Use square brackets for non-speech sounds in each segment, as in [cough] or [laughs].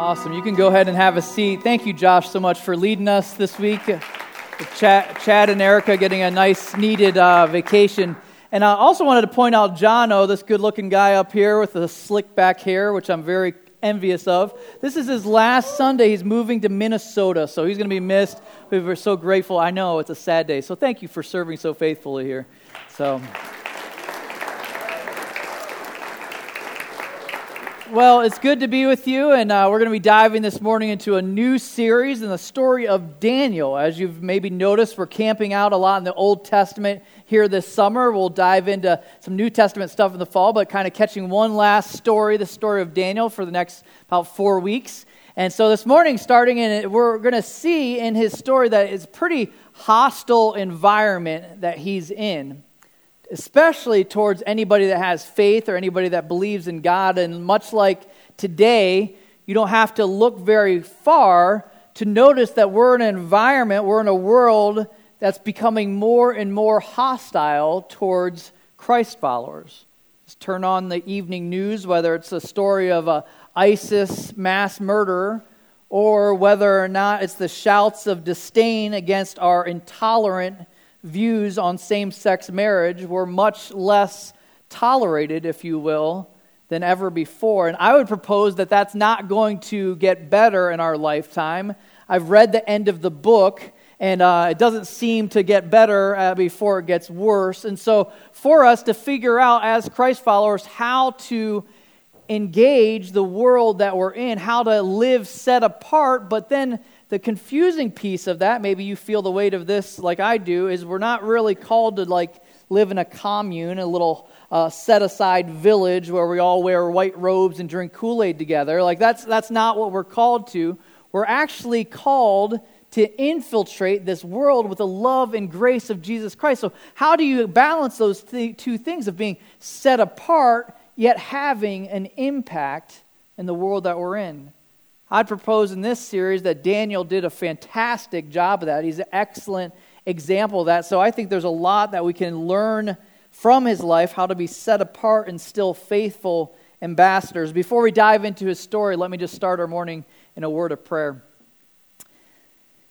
Awesome. You can go ahead and have a seat. Thank you, Josh, so much for leading us this week. Chad, Chad and Erica getting a nice, needed uh, vacation. And I also wanted to point out John O, this good looking guy up here with the slick back hair, which I'm very envious of. This is his last Sunday. He's moving to Minnesota, so he's going to be missed. We're so grateful. I know it's a sad day. So thank you for serving so faithfully here. So. Well, it's good to be with you, and uh, we're going to be diving this morning into a new series in the story of Daniel. As you've maybe noticed, we're camping out a lot in the Old Testament here this summer. We'll dive into some New Testament stuff in the fall, but kind of catching one last story, the story of Daniel, for the next about four weeks. And so this morning, starting in it, we're going to see in his story that it's pretty hostile environment that he's in especially towards anybody that has faith or anybody that believes in God. And much like today, you don't have to look very far to notice that we're in an environment, we're in a world that's becoming more and more hostile towards Christ followers. Just turn on the evening news, whether it's a story of a ISIS mass murder or whether or not it's the shouts of disdain against our intolerant views on same sex marriage were much less tolerated, if you will, than ever before. And I would propose that that's not going to get better in our lifetime. I've read the end of the book, and uh, it doesn't seem to get better uh, before it gets worse. And so, for us to figure out as Christ followers how to engage the world that we're in, how to live set apart, but then the confusing piece of that, maybe you feel the weight of this like I do, is we're not really called to like live in a commune, a little uh, set aside village where we all wear white robes and drink Kool Aid together. Like that's that's not what we're called to. We're actually called to infiltrate this world with the love and grace of Jesus Christ. So, how do you balance those th- two things of being set apart yet having an impact in the world that we're in? I'd propose in this series that Daniel did a fantastic job of that. He's an excellent example of that. So I think there's a lot that we can learn from his life, how to be set apart and still faithful ambassadors. Before we dive into his story, let me just start our morning in a word of prayer.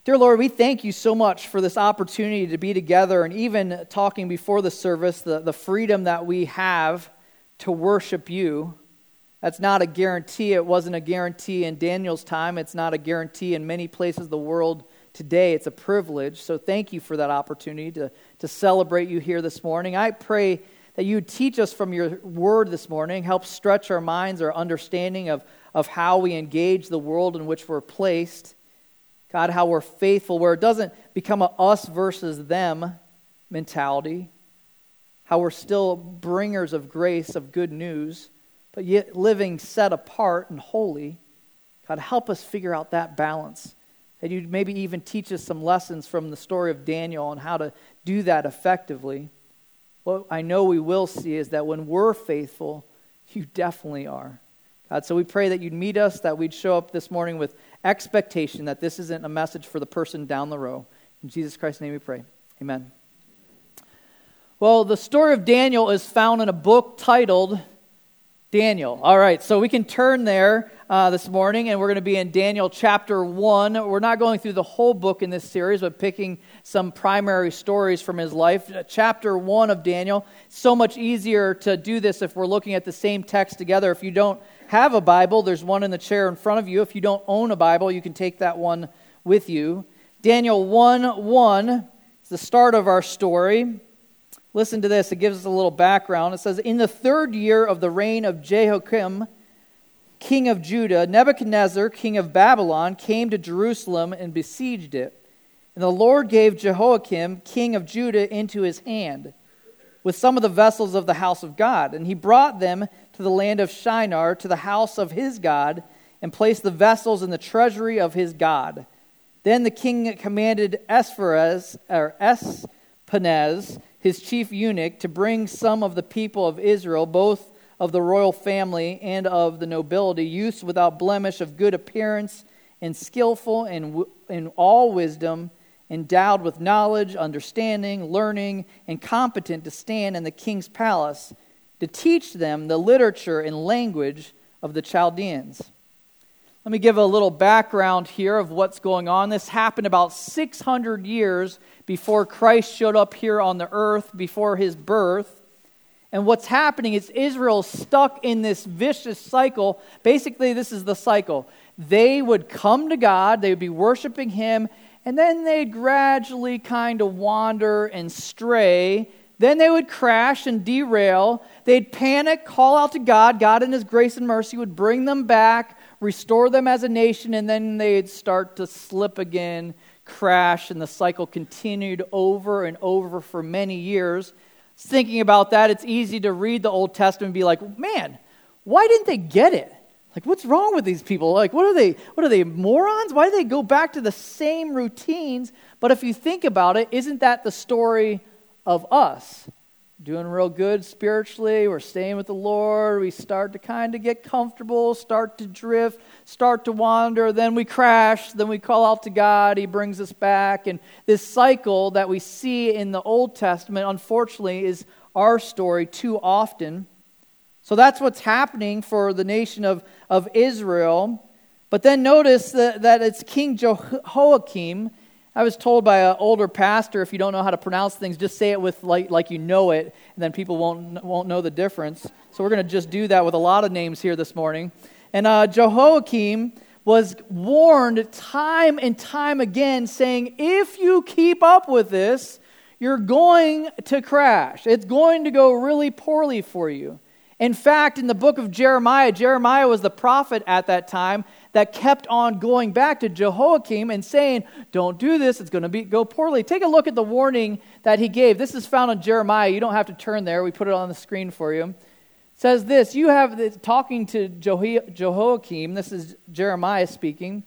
Dear Lord, we thank you so much for this opportunity to be together and even talking before the service, the, the freedom that we have to worship you. That's not a guarantee. It wasn't a guarantee in Daniel's time. It's not a guarantee in many places of the world today. It's a privilege. So thank you for that opportunity to, to celebrate you here this morning. I pray that you teach us from your word this morning, help stretch our minds, our understanding of, of how we engage the world in which we're placed. God, how we're faithful, where it doesn't become a us versus them mentality, how we're still bringers of grace, of good news but yet living set apart and holy. God, help us figure out that balance. That you maybe even teach us some lessons from the story of Daniel on how to do that effectively. What I know we will see is that when we're faithful, you definitely are. God, so we pray that you'd meet us, that we'd show up this morning with expectation that this isn't a message for the person down the row. In Jesus Christ's name we pray. Amen. Well, the story of Daniel is found in a book titled Daniel. All right, so we can turn there uh, this morning, and we're going to be in Daniel chapter 1. We're not going through the whole book in this series, but picking some primary stories from his life. Uh, chapter 1 of Daniel. So much easier to do this if we're looking at the same text together. If you don't have a Bible, there's one in the chair in front of you. If you don't own a Bible, you can take that one with you. Daniel 1 1 is the start of our story. Listen to this, it gives us a little background. It says, In the third year of the reign of Jehoiakim, king of Judah, Nebuchadnezzar, king of Babylon, came to Jerusalem and besieged it. And the Lord gave Jehoiakim, king of Judah, into his hand with some of the vessels of the house of God. And he brought them to the land of Shinar, to the house of his God, and placed the vessels in the treasury of his God. Then the king commanded Esphras, or Espanez, his chief eunuch, to bring some of the people of Israel, both of the royal family and of the nobility, youths without blemish, of good appearance, and skillful in, in all wisdom, endowed with knowledge, understanding, learning, and competent to stand in the king's palace, to teach them the literature and language of the Chaldeans. Let me give a little background here of what's going on. This happened about 600 years before Christ showed up here on the earth, before his birth. And what's happening is Israel stuck in this vicious cycle. Basically, this is the cycle. They would come to God, they would be worshiping him, and then they'd gradually kind of wander and stray. Then they would crash and derail. They'd panic, call out to God. God, in His grace and mercy, would bring them back, restore them as a nation, and then they'd start to slip again, crash, and the cycle continued over and over for many years. Thinking about that, it's easy to read the Old Testament and be like, man, why didn't they get it? Like, what's wrong with these people? Like, what are they? What are they morons? Why do they go back to the same routines? But if you think about it, isn't that the story of us? Doing real good spiritually, we're staying with the Lord, we start to kind of get comfortable, start to drift, start to wander, then we crash, then we call out to God, He brings us back. And this cycle that we see in the Old Testament, unfortunately, is our story too often. So that's what's happening for the nation of, of Israel. But then notice that, that it's King Jehoiakim. I was told by an older pastor, if you don't know how to pronounce things, just say it with like, like you know it, and then people won't, won't know the difference. So we're going to just do that with a lot of names here this morning. And uh, Jehoiakim was warned time and time again, saying, if you keep up with this, you're going to crash. It's going to go really poorly for you. In fact, in the book of Jeremiah, Jeremiah was the prophet at that time that kept on going back to Jehoiakim and saying, Don't do this, it's going to be, go poorly. Take a look at the warning that he gave. This is found in Jeremiah. You don't have to turn there, we put it on the screen for you. It says this You have, talking to Jehoiakim, this is Jeremiah speaking,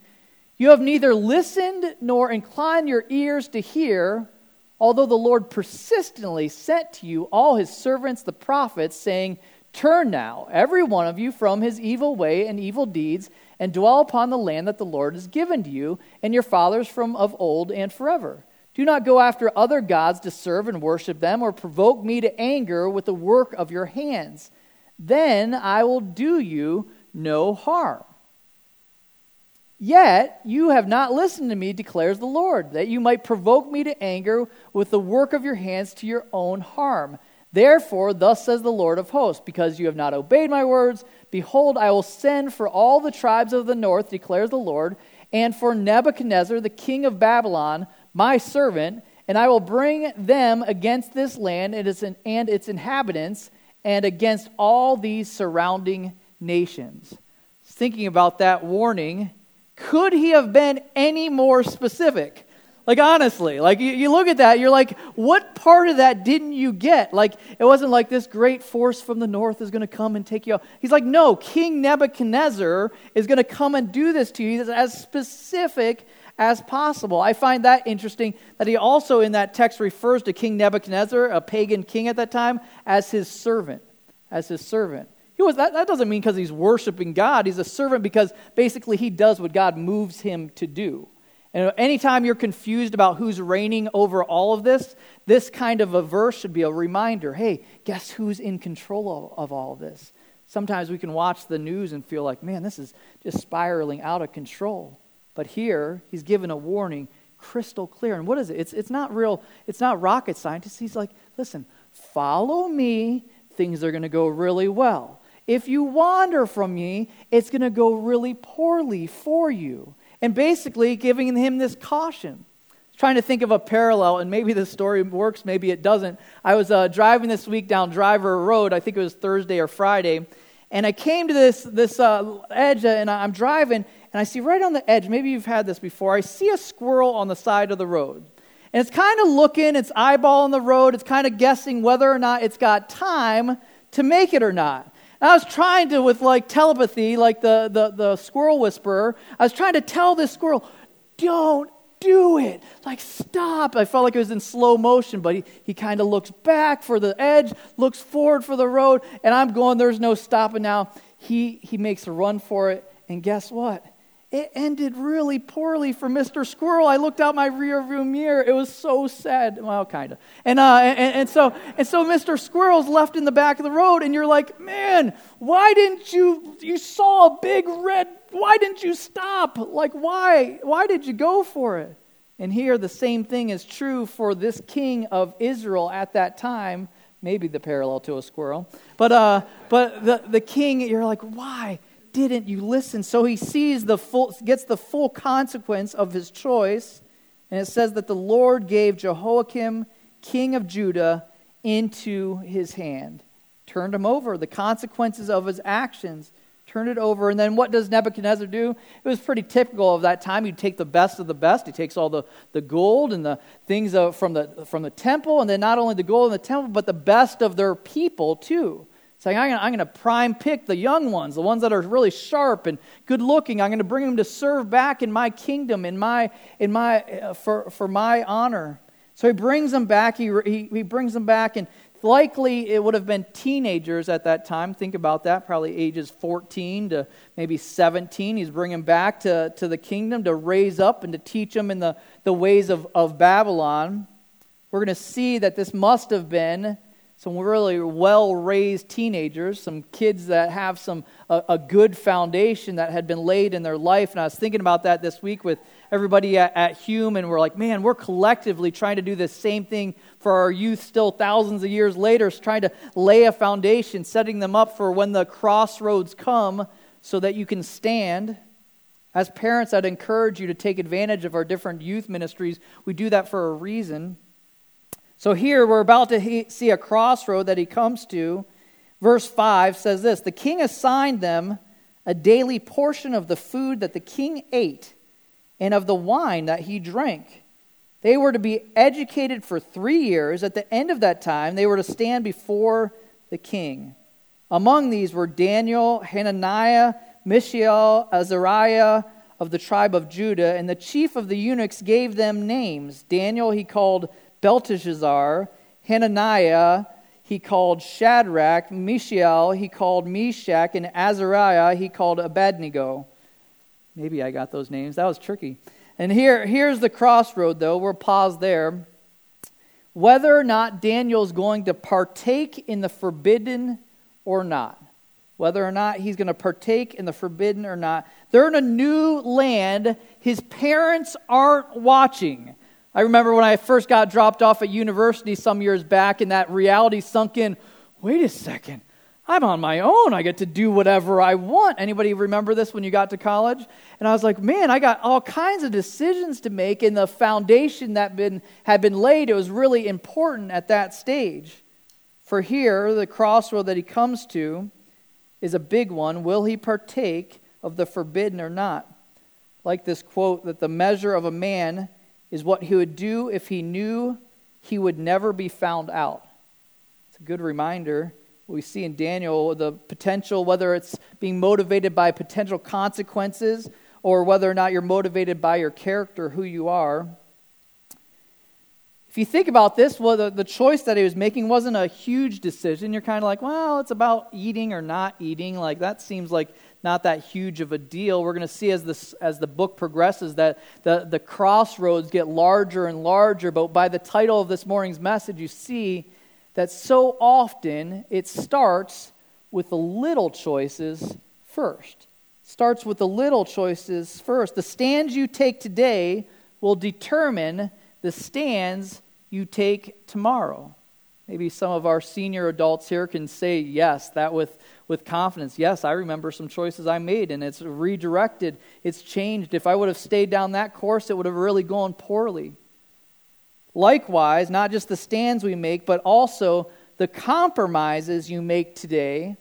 you have neither listened nor inclined your ears to hear, although the Lord persistently sent to you all his servants, the prophets, saying, Turn now, every one of you, from his evil way and evil deeds, and dwell upon the land that the Lord has given to you and your fathers from of old and forever. Do not go after other gods to serve and worship them, or provoke me to anger with the work of your hands. Then I will do you no harm. Yet you have not listened to me, declares the Lord, that you might provoke me to anger with the work of your hands to your own harm. Therefore, thus says the Lord of hosts, because you have not obeyed my words, behold, I will send for all the tribes of the north, declares the Lord, and for Nebuchadnezzar, the king of Babylon, my servant, and I will bring them against this land and its, inhabitants, and against all these surrounding nations. Thinking about that warning, could he have been any more specific? Like, honestly, like you, you, look at that, you're like, what part of that didn't you get? Like, it wasn't like this great force from the north is going to come and take you out. He's like, no, King Nebuchadnezzar is going to come and do this to you. He's as specific as possible. I find that interesting that he also in that text refers to King Nebuchadnezzar, a pagan king at that time, as his servant. As his servant. He was, that, that doesn't mean because he's worshiping God. He's a servant because basically he does what God moves him to do. And anytime you're confused about who's reigning over all of this, this kind of a verse should be a reminder hey, guess who's in control of, of all of this? Sometimes we can watch the news and feel like, man, this is just spiraling out of control. But here, he's given a warning crystal clear. And what is it? It's, it's not real, it's not rocket science. He's like, listen, follow me, things are going to go really well. If you wander from me, it's going to go really poorly for you and basically giving him this caution. Trying to think of a parallel, and maybe the story works, maybe it doesn't. I was uh, driving this week down Driver Road, I think it was Thursday or Friday, and I came to this, this uh, edge, uh, and I'm driving, and I see right on the edge, maybe you've had this before, I see a squirrel on the side of the road. And it's kind of looking, it's eyeballing the road, it's kind of guessing whether or not it's got time to make it or not. I was trying to, with like telepathy, like the, the, the squirrel whisperer, I was trying to tell this squirrel, don't do it. Like, stop. I felt like it was in slow motion, but he, he kind of looks back for the edge, looks forward for the road, and I'm going, there's no stopping now. He, he makes a run for it, and guess what? It ended really poorly for Mr. Squirrel. I looked out my rear view mirror. It was so sad. Well, kind of. And, uh, and, and, so, and so Mr. Squirrel's left in the back of the road, and you're like, man, why didn't you? You saw a big red why didn't you stop? Like, why? Why did you go for it? And here, the same thing is true for this king of Israel at that time. Maybe the parallel to a squirrel. But, uh, but the, the king, you're like, why didn't you listen? So he sees the full, gets the full consequence of his choice. And it says that the Lord gave Jehoiakim, king of Judah, into his hand, turned him over, the consequences of his actions turned it over. And then what does Nebuchadnezzar do? It was pretty typical of that time. He'd take the best of the best. He takes all the, the gold and the things from the, from the temple, and then not only the gold in the temple, but the best of their people too. Saying, I'm going to prime pick the young ones, the ones that are really sharp and good looking. I'm going to bring them to serve back in my kingdom, in my, in my, uh, for, for my honor. So he brings them back. He, he, he brings them back, and Likely it would have been teenagers at that time. Think about that, probably ages 14 to maybe 17. He's bringing back to, to the kingdom to raise up and to teach them in the, the ways of, of Babylon. We're going to see that this must have been some really well raised teenagers, some kids that have some a, a, good foundation that had been laid in their life. And I was thinking about that this week with everybody at, at Hume, and we're like, man, we're collectively trying to do the same thing for our youth still thousands of years later, trying to lay a foundation, setting them up for when the crossroads come so that you can stand. As parents, I'd encourage you to take advantage of our different youth ministries. We do that for a reason. So here we're about to see a crossroad that he comes to. Verse 5 says this The king assigned them a daily portion of the food that the king ate and of the wine that he drank. They were to be educated for three years. At the end of that time, they were to stand before the king. Among these were Daniel, Hananiah, Mishael, Azariah of the tribe of Judah, and the chief of the eunuchs gave them names. Daniel he called Belteshazzar, Hananiah he called Shadrach, Mishael he called Meshach, and Azariah he called Abednego. Maybe I got those names. That was tricky. And here, here's the crossroad, though. We'll pause there. Whether or not Daniel's going to partake in the forbidden or not. Whether or not he's going to partake in the forbidden or not. They're in a new land. His parents aren't watching. I remember when I first got dropped off at university some years back, and that reality sunk in. Wait a second. I'm on my own. I get to do whatever I want. Anybody remember this when you got to college? And I was like, man, I got all kinds of decisions to make, and the foundation that been, had been laid, it was really important at that stage. For here, the crossroad that he comes to is a big one. Will he partake of the forbidden or not? Like this quote that the measure of a man is what he would do if he knew he would never be found out. It's a good reminder. We see in Daniel the potential, whether it's being motivated by potential consequences or whether or not you're motivated by your character, who you are. If you think about this, well, the, the choice that he was making wasn't a huge decision. You're kind of like, well, it's about eating or not eating. Like, that seems like not that huge of a deal. We're going to see as, this, as the book progresses that the, the crossroads get larger and larger. But by the title of this morning's message, you see that so often it starts with the little choices first. Starts with the little choices first. The stands you take today will determine the stands you take tomorrow. Maybe some of our senior adults here can say yes, that with with confidence. Yes, I remember some choices I made and it's redirected, it's changed. If I would have stayed down that course, it would have really gone poorly. Likewise, not just the stands we make, but also the compromises you make today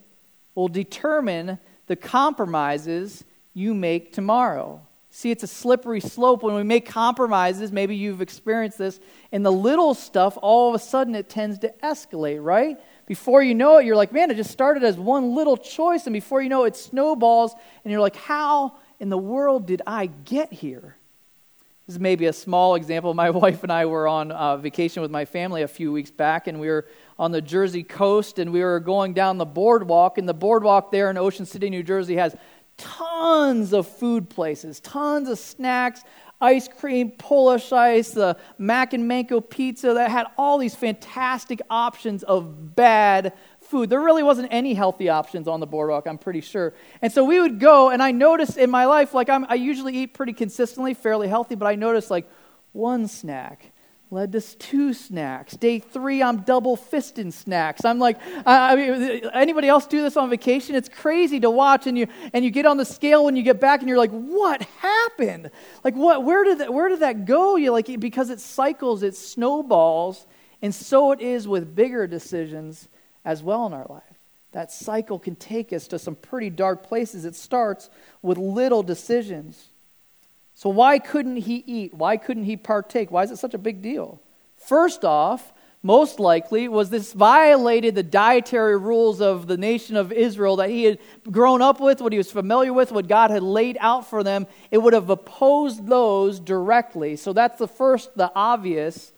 will determine the compromises you make tomorrow. See, it's a slippery slope. When we make compromises, maybe you've experienced this, in the little stuff, all of a sudden it tends to escalate, right? Before you know it, you're like, man, it just started as one little choice. And before you know it, it snowballs. And you're like, how in the world did I get here? This is maybe a small example. My [laughs] wife and I were on uh, vacation with my family a few weeks back, and we were on the Jersey coast, and we were going down the boardwalk. And the boardwalk there in Ocean City, New Jersey, has tons of food places, tons of snacks, ice cream, Polish ice, the Mack and Manco pizza that had all these fantastic options of bad food. There really wasn't any healthy options on the boardwalk, I'm pretty sure. And so we would go, and I noticed in my life, like I'm, I usually eat pretty consistently, fairly healthy, but I noticed like one snack led to two snacks. Day three, I'm double fisting snacks. I'm like, I mean, anybody else do this on vacation? It's crazy to watch, and you and you get on the scale when you get back, and you're like, what happened? Like, what? Where did that? Where did that go? You like because it cycles, it snowballs, and so it is with bigger decisions as well in our life. That cycle can take us to some pretty dark places. It starts with little decisions. So, why couldn't he eat? Why couldn't he partake? Why is it such a big deal? First off, most likely, was this violated the dietary rules of the nation of Israel that he had grown up with, what he was familiar with, what God had laid out for them. It would have opposed those directly. So, that's the first, the obvious.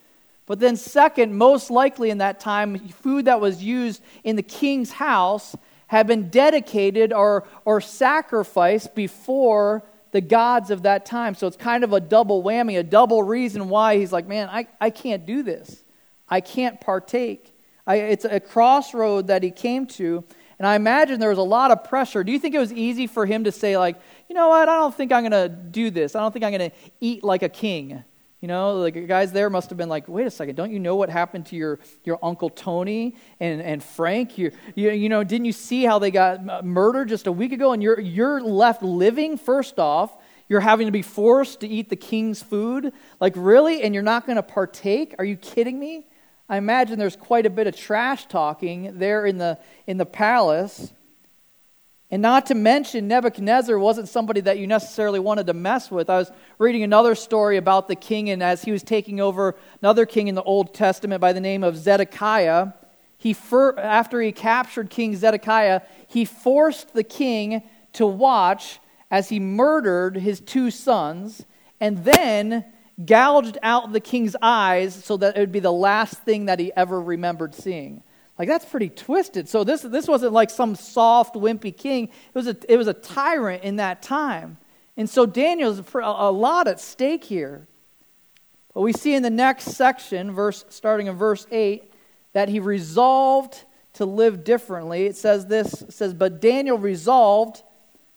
But then, second, most likely in that time, food that was used in the king's house had been dedicated or, or sacrificed before the gods of that time. So it's kind of a double whammy, a double reason why he's like, man, I, I can't do this. I can't partake. I, it's a crossroad that he came to. And I imagine there was a lot of pressure. Do you think it was easy for him to say, like, you know what, I don't think I'm going to do this. I don't think I'm going to eat like a king. You know, like the guys there must have been like, wait a second, don't you know what happened to your, your Uncle Tony and, and Frank? You, you, you know, didn't you see how they got murdered just a week ago? And you're, you're left living, first off. You're having to be forced to eat the king's food? Like, really? And you're not going to partake? Are you kidding me? I imagine there's quite a bit of trash talking there in the, in the palace. And not to mention, Nebuchadnezzar wasn't somebody that you necessarily wanted to mess with. I was reading another story about the king, and as he was taking over another king in the Old Testament by the name of Zedekiah, he after he captured King Zedekiah, he forced the king to watch as he murdered his two sons, and then gouged out the king's eyes so that it would be the last thing that he ever remembered seeing. Like that's pretty twisted. So this this wasn't like some soft, wimpy king. It was a it was a tyrant in that time. And so Daniel's a lot at stake here. But we see in the next section, verse starting in verse 8, that he resolved to live differently. It says this, it says, But Daniel resolved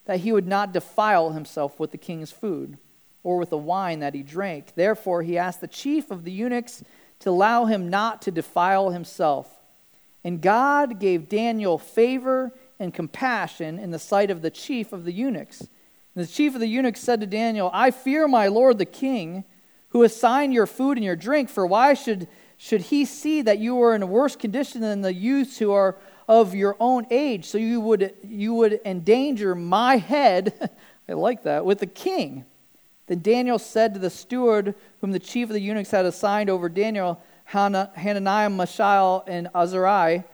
that he would not defile himself with the king's food or with the wine that he drank. Therefore he asked the chief of the eunuchs to allow him not to defile himself. And God gave Daniel favor and compassion in the sight of the chief of the eunuchs. And the chief of the eunuchs said to Daniel, I fear my lord the king, who assigned your food and your drink, for why should, should he see that you are in a worse condition than the youths who are of your own age, so you would, you would endanger my head, [laughs] I like that, with the king? Then Daniel said to the steward whom the chief of the eunuchs had assigned over Daniel, Hananiah, Mishael, and Azariah,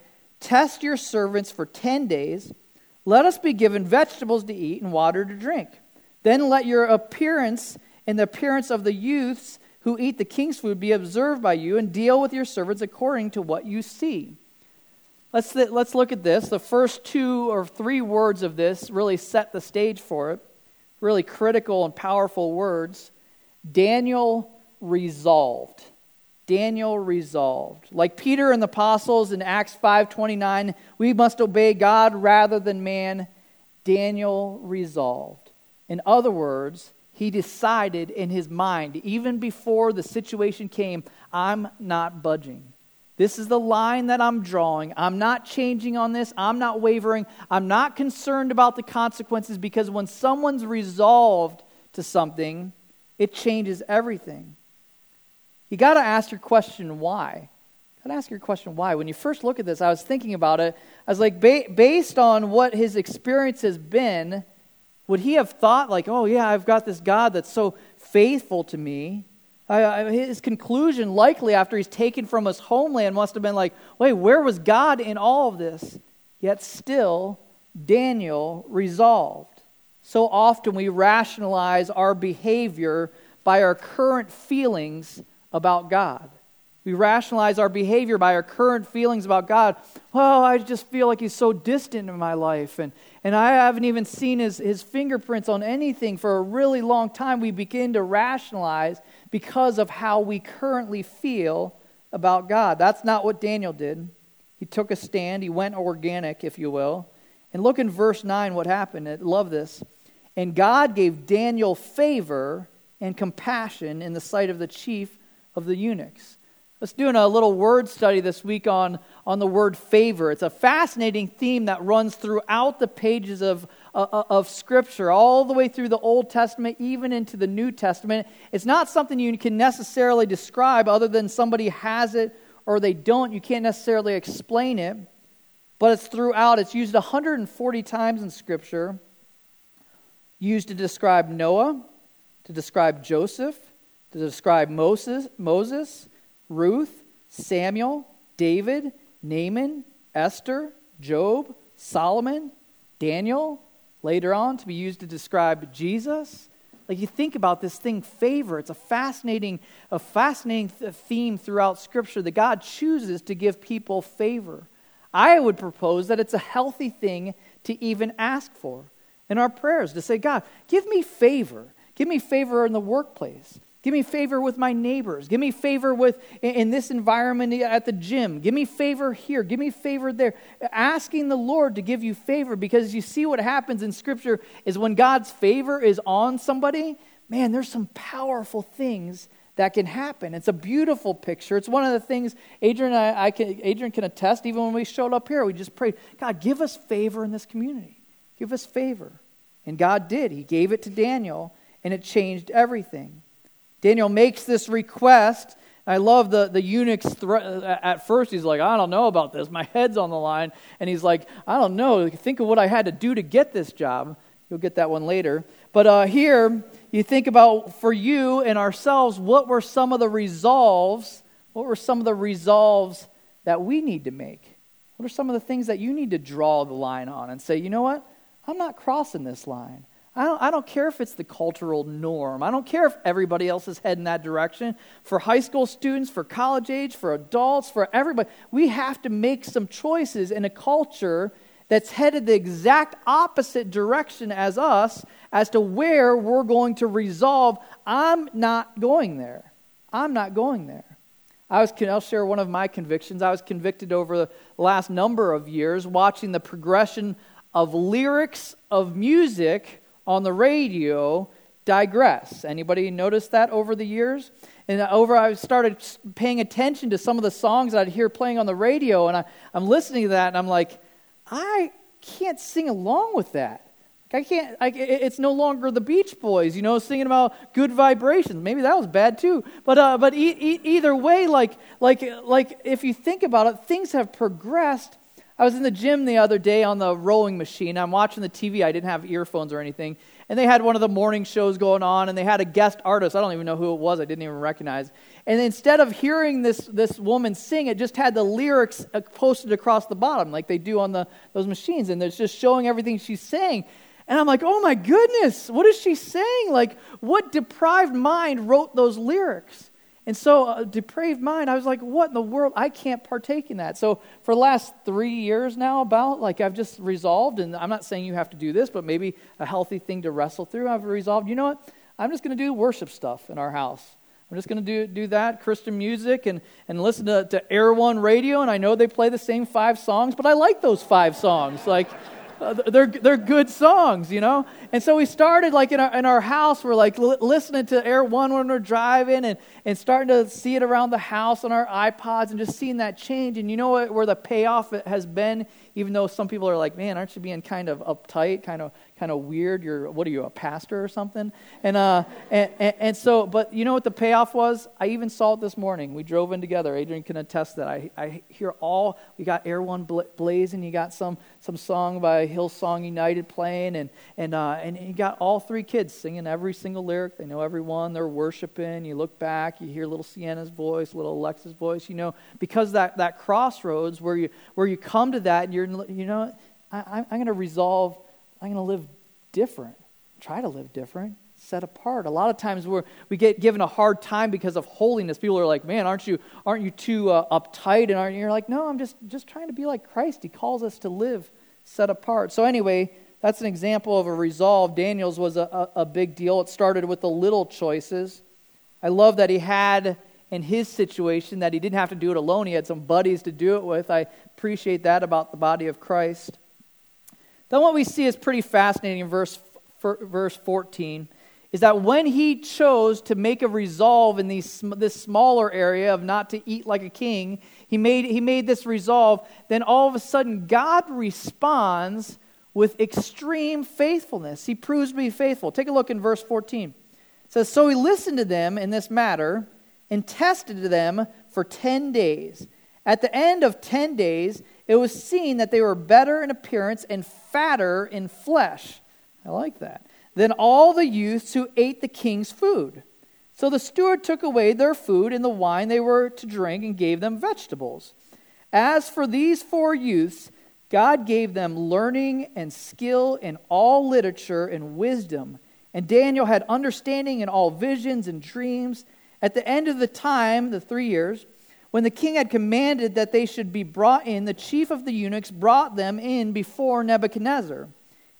Test your servants for ten days. Let us be given vegetables to eat and water to drink. Then let your appearance and the appearance of the youths who eat the king's food be observed by you, and deal with your servants according to what you see. Let's, let's look at this. The first two or three words of this really set the stage for it. Really critical and powerful words. Daniel resolved. Daniel resolved. Like Peter and the apostles in Acts 5:29, we must obey God rather than man. Daniel resolved. In other words, he decided in his mind even before the situation came, I'm not budging. This is the line that I'm drawing. I'm not changing on this. I'm not wavering. I'm not concerned about the consequences because when someone's resolved to something, it changes everything. You got to ask your question why. Got to ask your question why. When you first look at this, I was thinking about it. I was like, ba- based on what his experience has been, would he have thought like, oh yeah, I've got this God that's so faithful to me? his conclusion, likely after he's taken from his homeland, must have been like, wait, where was God in all of this? Yet still, Daniel resolved. So often we rationalize our behavior by our current feelings about God. We rationalize our behavior by our current feelings about God. Oh, I just feel like He's so distant in my life, and, and I haven't even seen his, his fingerprints on anything for a really long time. We begin to rationalize because of how we currently feel about God. That's not what Daniel did. He took a stand. He went organic, if you will. And look in verse 9 what happened. I love this. And God gave Daniel favor and compassion in the sight of the chief of the eunuchs. Let's do a little word study this week on, on the word favor. It's a fascinating theme that runs throughout the pages of, uh, uh, of Scripture, all the way through the Old Testament, even into the New Testament. It's not something you can necessarily describe other than somebody has it or they don't. You can't necessarily explain it, but it's throughout. It's used 140 times in Scripture, used to describe Noah, to describe Joseph, to describe Moses, Moses, Ruth, Samuel, David, Naaman, Esther, Job, Solomon, Daniel, later on to be used to describe Jesus. Like you think about this thing, favor. It's a fascinating, a fascinating theme throughout Scripture that God chooses to give people favor. I would propose that it's a healthy thing to even ask for in our prayers to say, God, give me favor. Give me favor in the workplace. Give me favor with my neighbors. Give me favor with in this environment at the gym. Give me favor here. Give me favor there. Asking the Lord to give you favor because you see what happens in scripture is when God's favor is on somebody, man, there's some powerful things that can happen. It's a beautiful picture. It's one of the things Adrian I, I can, Adrian can attest. Even when we showed up here, we just prayed, God, give us favor in this community. Give us favor. And God did. He gave it to Daniel and it changed everything. Daniel makes this request. I love the, the eunuch's at first. He's like, I don't know about this. My head's on the line. And he's like, I don't know. Think of what I had to do to get this job. You'll get that one later. But uh, here, you think about for you and ourselves, what were some of the resolves? What were some of the resolves that we need to make? What are some of the things that you need to draw the line on and say, you know what? I'm not crossing this line. I don't, I don't care if it's the cultural norm. I don't care if everybody else is heading that direction. For high school students, for college age, for adults, for everybody, we have to make some choices in a culture that's headed the exact opposite direction as us as to where we're going to resolve. I'm not going there. I'm not going there. I was, I'll share one of my convictions. I was convicted over the last number of years watching the progression of lyrics of music on the radio digress. Anybody notice that over the years? And over, I started paying attention to some of the songs I'd hear playing on the radio, and I, I'm listening to that, and I'm like, I can't sing along with that. I can't. I, it's no longer the Beach Boys, you know, singing about good vibrations. Maybe that was bad too. But uh, but e- e- either way, like like like if you think about it, things have progressed I was in the gym the other day on the rowing machine. I'm watching the TV. I didn't have earphones or anything. And they had one of the morning shows going on, and they had a guest artist. I don't even know who it was. I didn't even recognize. And instead of hearing this, this woman sing, it just had the lyrics uh, posted across the bottom, like they do on the, those machines. And it's just showing everything she's saying. And I'm like, oh my goodness, what is she saying? Like, what deprived mind wrote those lyrics? And so, a uh, depraved mind, I was like, what in the world? I can't partake in that. So, for the last three years now, about, like, I've just resolved, and I'm not saying you have to do this, but maybe a healthy thing to wrestle through. I've resolved, you know what? I'm just going to do worship stuff in our house. I'm just going to do, do that, Christian music, and, and listen to, to Air One radio. And I know they play the same five songs, but I like those five songs. Like, they're, they're good songs, you know? And so we started like in our, in our house, we're like li- listening to Air One when we're driving and, and starting to see it around the house on our iPods and just seeing that change. And you know what, where the payoff has been, even though some people are like, man, aren't you being kind of uptight, kind of kind of weird. You're, what are you, a pastor or something? And, uh, and, and, and, so, but you know what the payoff was? I even saw it this morning. We drove in together. Adrian can attest that. I, I hear all, we got Air One blazing. You got some, some song by Hillsong United playing, and, and, uh, and you got all three kids singing every single lyric. They know every one. They're worshiping. You look back, you hear little Sienna's voice, little Alexa's voice, you know, because that, that crossroads where you, where you come to that and you're, you know, I, I'm going to resolve I'm going to live different, try to live different, set apart. A lot of times we we get given a hard time because of holiness. People are like, man, aren't you, aren't you too uh, uptight? And aren't you? you're like, no, I'm just, just trying to be like Christ. He calls us to live set apart. So, anyway, that's an example of a resolve. Daniel's was a, a, a big deal. It started with the little choices. I love that he had in his situation that he didn't have to do it alone. He had some buddies to do it with. I appreciate that about the body of Christ. Then what we see is pretty fascinating in verse, verse 14 is that when he chose to make a resolve in these, this smaller area of not to eat like a king, he made, he made this resolve, then all of a sudden God responds with extreme faithfulness. He proves to be faithful. Take a look in verse 14. It says, So he listened to them in this matter and tested them for 10 days. At the end of 10 days, it was seen that they were better in appearance and fatter in flesh. I like that. Than all the youths who ate the king's food. So the steward took away their food and the wine they were to drink and gave them vegetables. As for these four youths, God gave them learning and skill in all literature and wisdom. And Daniel had understanding in all visions and dreams. At the end of the time, the three years, when the king had commanded that they should be brought in, the chief of the eunuchs brought them in before Nebuchadnezzar.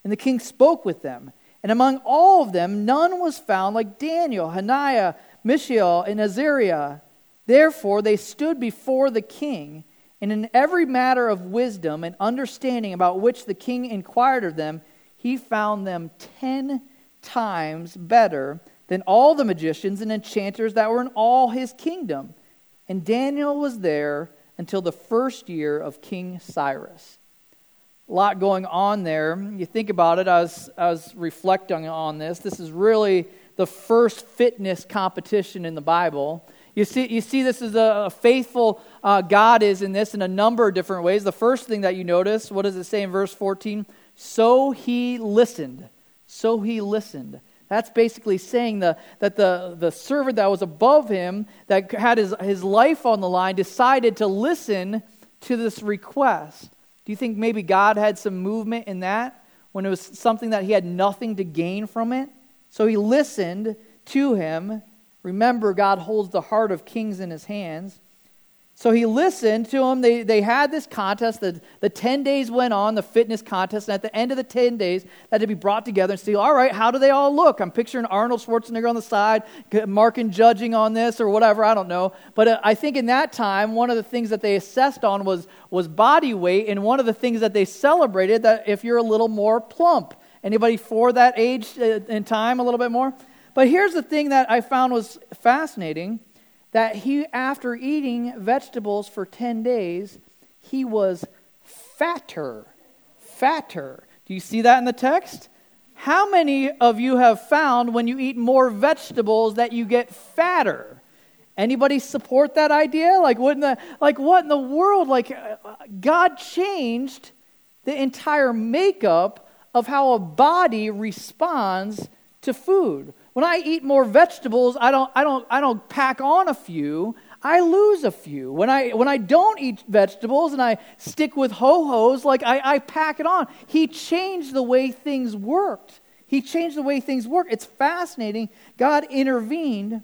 And the king spoke with them. And among all of them, none was found like Daniel, Hananiah, Mishael, and Azariah. Therefore, they stood before the king, and in every matter of wisdom and understanding about which the king inquired of them, he found them ten times better than all the magicians and enchanters that were in all his kingdom. And Daniel was there until the first year of King Cyrus. Lot going on there. You think about it, I was, I was reflecting on this. This is really the first fitness competition in the Bible. You see, you see this is a, a faithful uh, God is in this in a number of different ways. The first thing that you notice, what does it say in verse 14? So he listened. So he listened. That's basically saying the, that the, the servant that was above him, that had his, his life on the line, decided to listen to this request. You think maybe God had some movement in that when it was something that he had nothing to gain from it? So he listened to him. Remember, God holds the heart of kings in his hands. So he listened to them. They, they had this contest. The, the 10 days went on, the fitness contest. And at the end of the 10 days, that had to be brought together and see, all right, how do they all look? I'm picturing Arnold Schwarzenegger on the side, marking judging on this or whatever. I don't know. But uh, I think in that time, one of the things that they assessed on was, was body weight. And one of the things that they celebrated that if you're a little more plump. Anybody for that age uh, in time a little bit more? But here's the thing that I found was fascinating that he, after eating vegetables for 10 days, he was fatter. Fatter. Do you see that in the text? How many of you have found when you eat more vegetables that you get fatter? Anybody support that idea? Like what in the like what in the world? Like uh, God changed the entire makeup of how a body responds to food. When I eat more vegetables, I don't, I don't, I don't pack on a few. I lose a few. When I, when I don't eat vegetables and I stick with ho hos, like I, I pack it on. He changed the way things worked. He changed the way things work. It's fascinating. God intervened.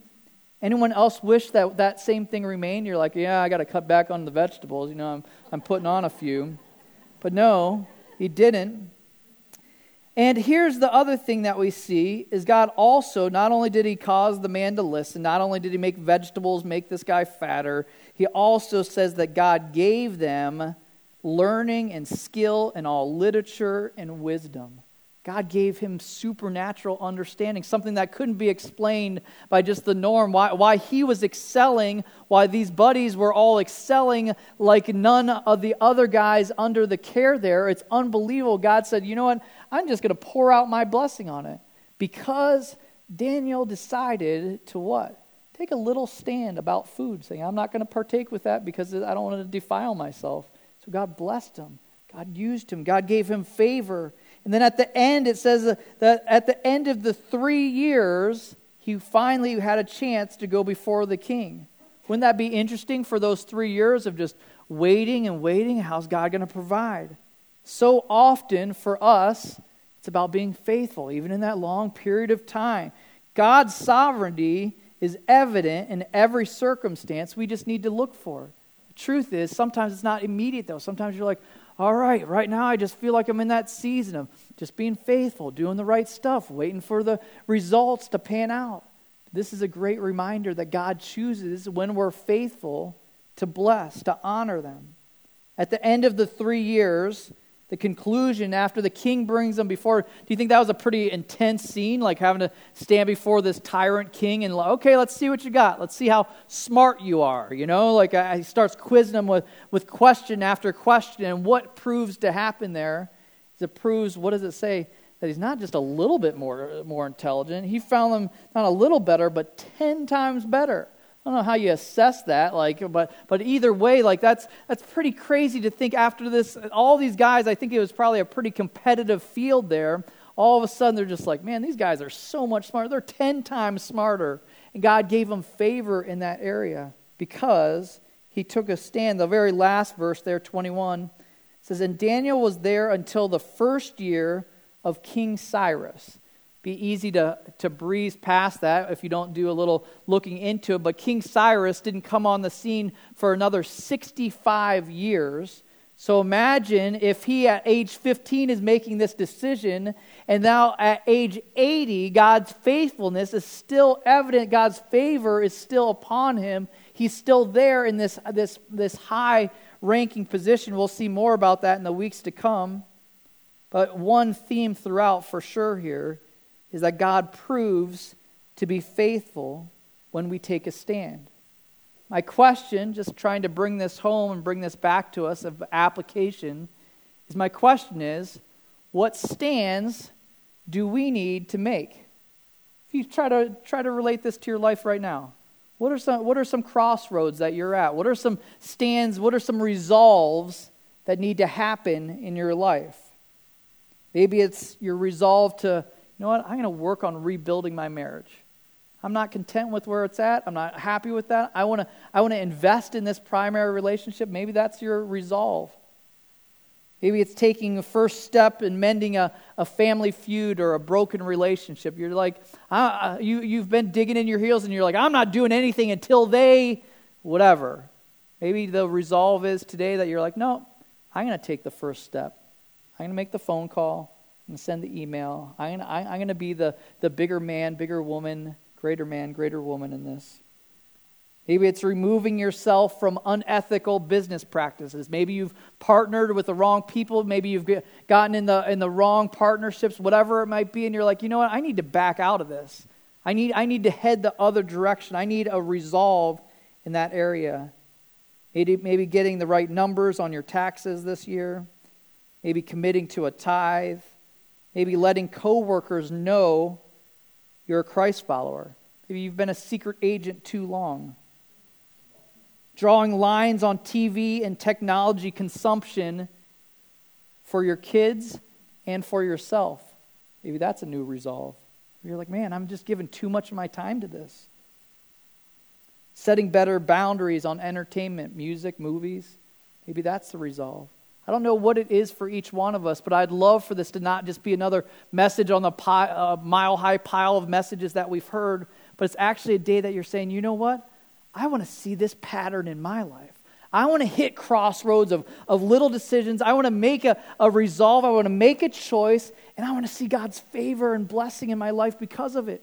Anyone else wish that that same thing remained? You're like, yeah, I got to cut back on the vegetables. You know, I'm, I'm putting on a few. But no, he didn't. And here's the other thing that we see is God also not only did he cause the man to listen, not only did he make vegetables make this guy fatter, he also says that God gave them learning and skill and all literature and wisdom. God gave him supernatural understanding, something that couldn't be explained by just the norm. Why, why he was excelling, why these buddies were all excelling like none of the other guys under the care there. It's unbelievable. God said, You know what? I'm just going to pour out my blessing on it. Because Daniel decided to what? Take a little stand about food, saying, I'm not going to partake with that because I don't want to defile myself. So God blessed him. God used him. God gave him favor and then at the end, it says that at the end of the three years, he finally had a chance to go before the king. Wouldn't that be interesting for those three years of just waiting and waiting? How's God going to provide? So often for us, it's about being faithful, even in that long period of time. God's sovereignty is evident in every circumstance. We just need to look for it. Truth is, sometimes it's not immediate, though. Sometimes you're like, all right, right now I just feel like I'm in that season of just being faithful, doing the right stuff, waiting for the results to pan out. This is a great reminder that God chooses when we're faithful to bless, to honor them. At the end of the three years, the conclusion after the king brings them before. Do you think that was a pretty intense scene like having to stand before this tyrant king and okay let's see what you got. Let's see how smart you are you know? Like he starts quizzing them with, with question after question and what proves to happen there is it proves what does it say that he's not just a little bit more, more intelligent. He found them not a little better but 10 times better I don't know how you assess that, like, but but either way, like that's that's pretty crazy to think after this. All these guys, I think it was probably a pretty competitive field there. All of a sudden, they're just like, man, these guys are so much smarter. They're ten times smarter, and God gave them favor in that area because He took a stand. The very last verse there, twenty-one, says, "And Daniel was there until the first year of King Cyrus." Be easy to, to breeze past that if you don't do a little looking into it. But King Cyrus didn't come on the scene for another 65 years. So imagine if he at age 15 is making this decision, and now at age 80, God's faithfulness is still evident. God's favor is still upon him. He's still there in this, this, this high ranking position. We'll see more about that in the weeks to come. But one theme throughout for sure here is that God proves to be faithful when we take a stand. My question, just trying to bring this home and bring this back to us of application, is my question is what stands do we need to make? If you try to try to relate this to your life right now, what are some what are some crossroads that you're at? What are some stands, what are some resolves that need to happen in your life? Maybe it's your resolve to you know what? I'm going to work on rebuilding my marriage. I'm not content with where it's at. I'm not happy with that. I want to I want to invest in this primary relationship. Maybe that's your resolve. Maybe it's taking a first step in mending a, a family feud or a broken relationship. You're like, uh, you, you've been digging in your heels and you're like, I'm not doing anything until they, whatever. Maybe the resolve is today that you're like, no, I'm going to take the first step. I'm going to make the phone call and send the email. I'm, I'm going to be the, the bigger man, bigger woman, greater man, greater woman in this. Maybe it's removing yourself from unethical business practices. Maybe you've partnered with the wrong people. Maybe you've gotten in the, in the wrong partnerships, whatever it might be, and you're like, you know what? I need to back out of this. I need, I need to head the other direction. I need a resolve in that area. Maybe, maybe getting the right numbers on your taxes this year. Maybe committing to a tithe Maybe letting coworkers know you're a Christ follower. Maybe you've been a secret agent too long. Drawing lines on TV and technology consumption for your kids and for yourself. Maybe that's a new resolve. You're like, man, I'm just giving too much of my time to this. Setting better boundaries on entertainment, music, movies. Maybe that's the resolve. I don't know what it is for each one of us, but I'd love for this to not just be another message on the uh, mile high pile of messages that we've heard, but it's actually a day that you're saying, you know what? I want to see this pattern in my life. I want to hit crossroads of, of little decisions. I want to make a, a resolve. I want to make a choice, and I want to see God's favor and blessing in my life because of it.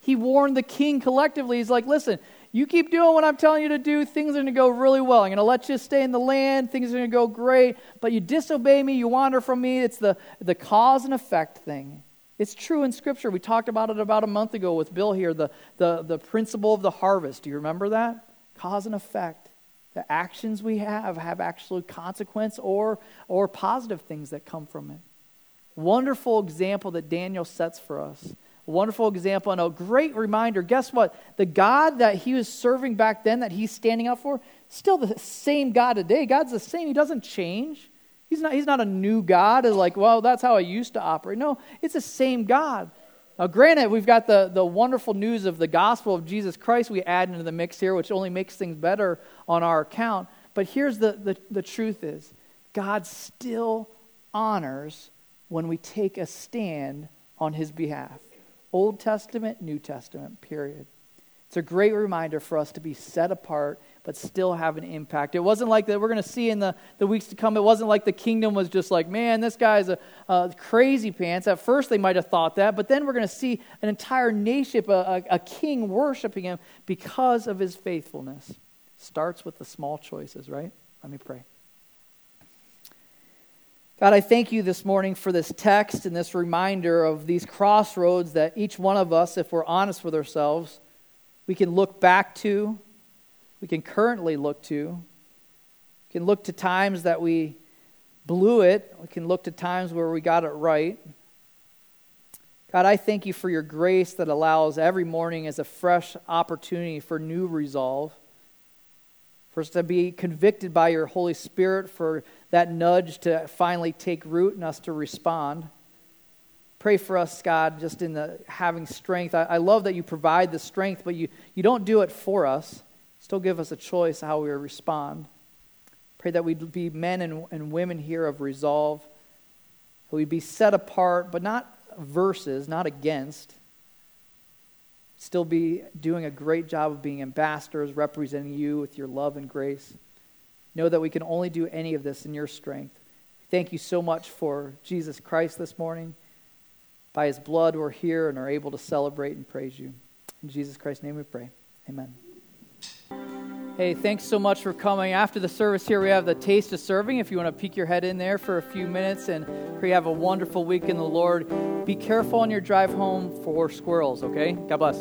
He warned the king collectively. He's like, listen, you keep doing what I'm telling you to do, things are going to go really well. I'm going to let you stay in the land, things are going to go great. But you disobey me, you wander from me. It's the, the cause and effect thing. It's true in Scripture. We talked about it about a month ago with Bill here, the, the, the principle of the harvest. Do you remember that? Cause and effect. The actions we have have actual consequence or, or positive things that come from it. Wonderful example that Daniel sets for us wonderful example and a great reminder. Guess what? The God that he was serving back then, that he's standing up for, still the same God today. God's the same. He doesn't change. He's not, he's not a new God. Is like, well, that's how I used to operate. No, it's the same God. Now, granted, we've got the, the wonderful news of the gospel of Jesus Christ we add into the mix here, which only makes things better on our account. But here's the, the, the truth is God still honors when we take a stand on his behalf. Old Testament, New Testament, period. It's a great reminder for us to be set apart. but still have an impact. It wasn't like that, we're going to see in the, the weeks to come, it wasn't like the kingdom was just like, man, this guy's a, a crazy pants. At first, they might have thought that, but then we're going to see an entire nation, a, a, a king worshiping him because of his faithfulness. Starts with the small choices, right? Let me pray. God, I thank you this morning for this text and this reminder of these crossroads that each one of us, if we're honest with ourselves, we can look back to, we can currently look to. We can look to times that we blew it, we can look to times where we got it right. God, I thank you for your grace that allows every morning as a fresh opportunity for new resolve. For us to be convicted by your Holy Spirit, for that nudge to finally take root and us to respond. Pray for us, God, just in the having strength. I, I love that you provide the strength, but you, you don't do it for us. Still give us a choice how we respond. Pray that we'd be men and, and women here of resolve. That we'd be set apart, but not versus, not against. Still be doing a great job of being ambassadors, representing you with your love and grace. Know that we can only do any of this in your strength. Thank you so much for Jesus Christ this morning. By his blood, we're here and are able to celebrate and praise you. In Jesus Christ's name we pray. Amen. Hey, thanks so much for coming. After the service here, we have the taste of serving. If you want to peek your head in there for a few minutes and pray you have a wonderful week in the Lord. Be careful on your drive home for squirrels, okay? God bless.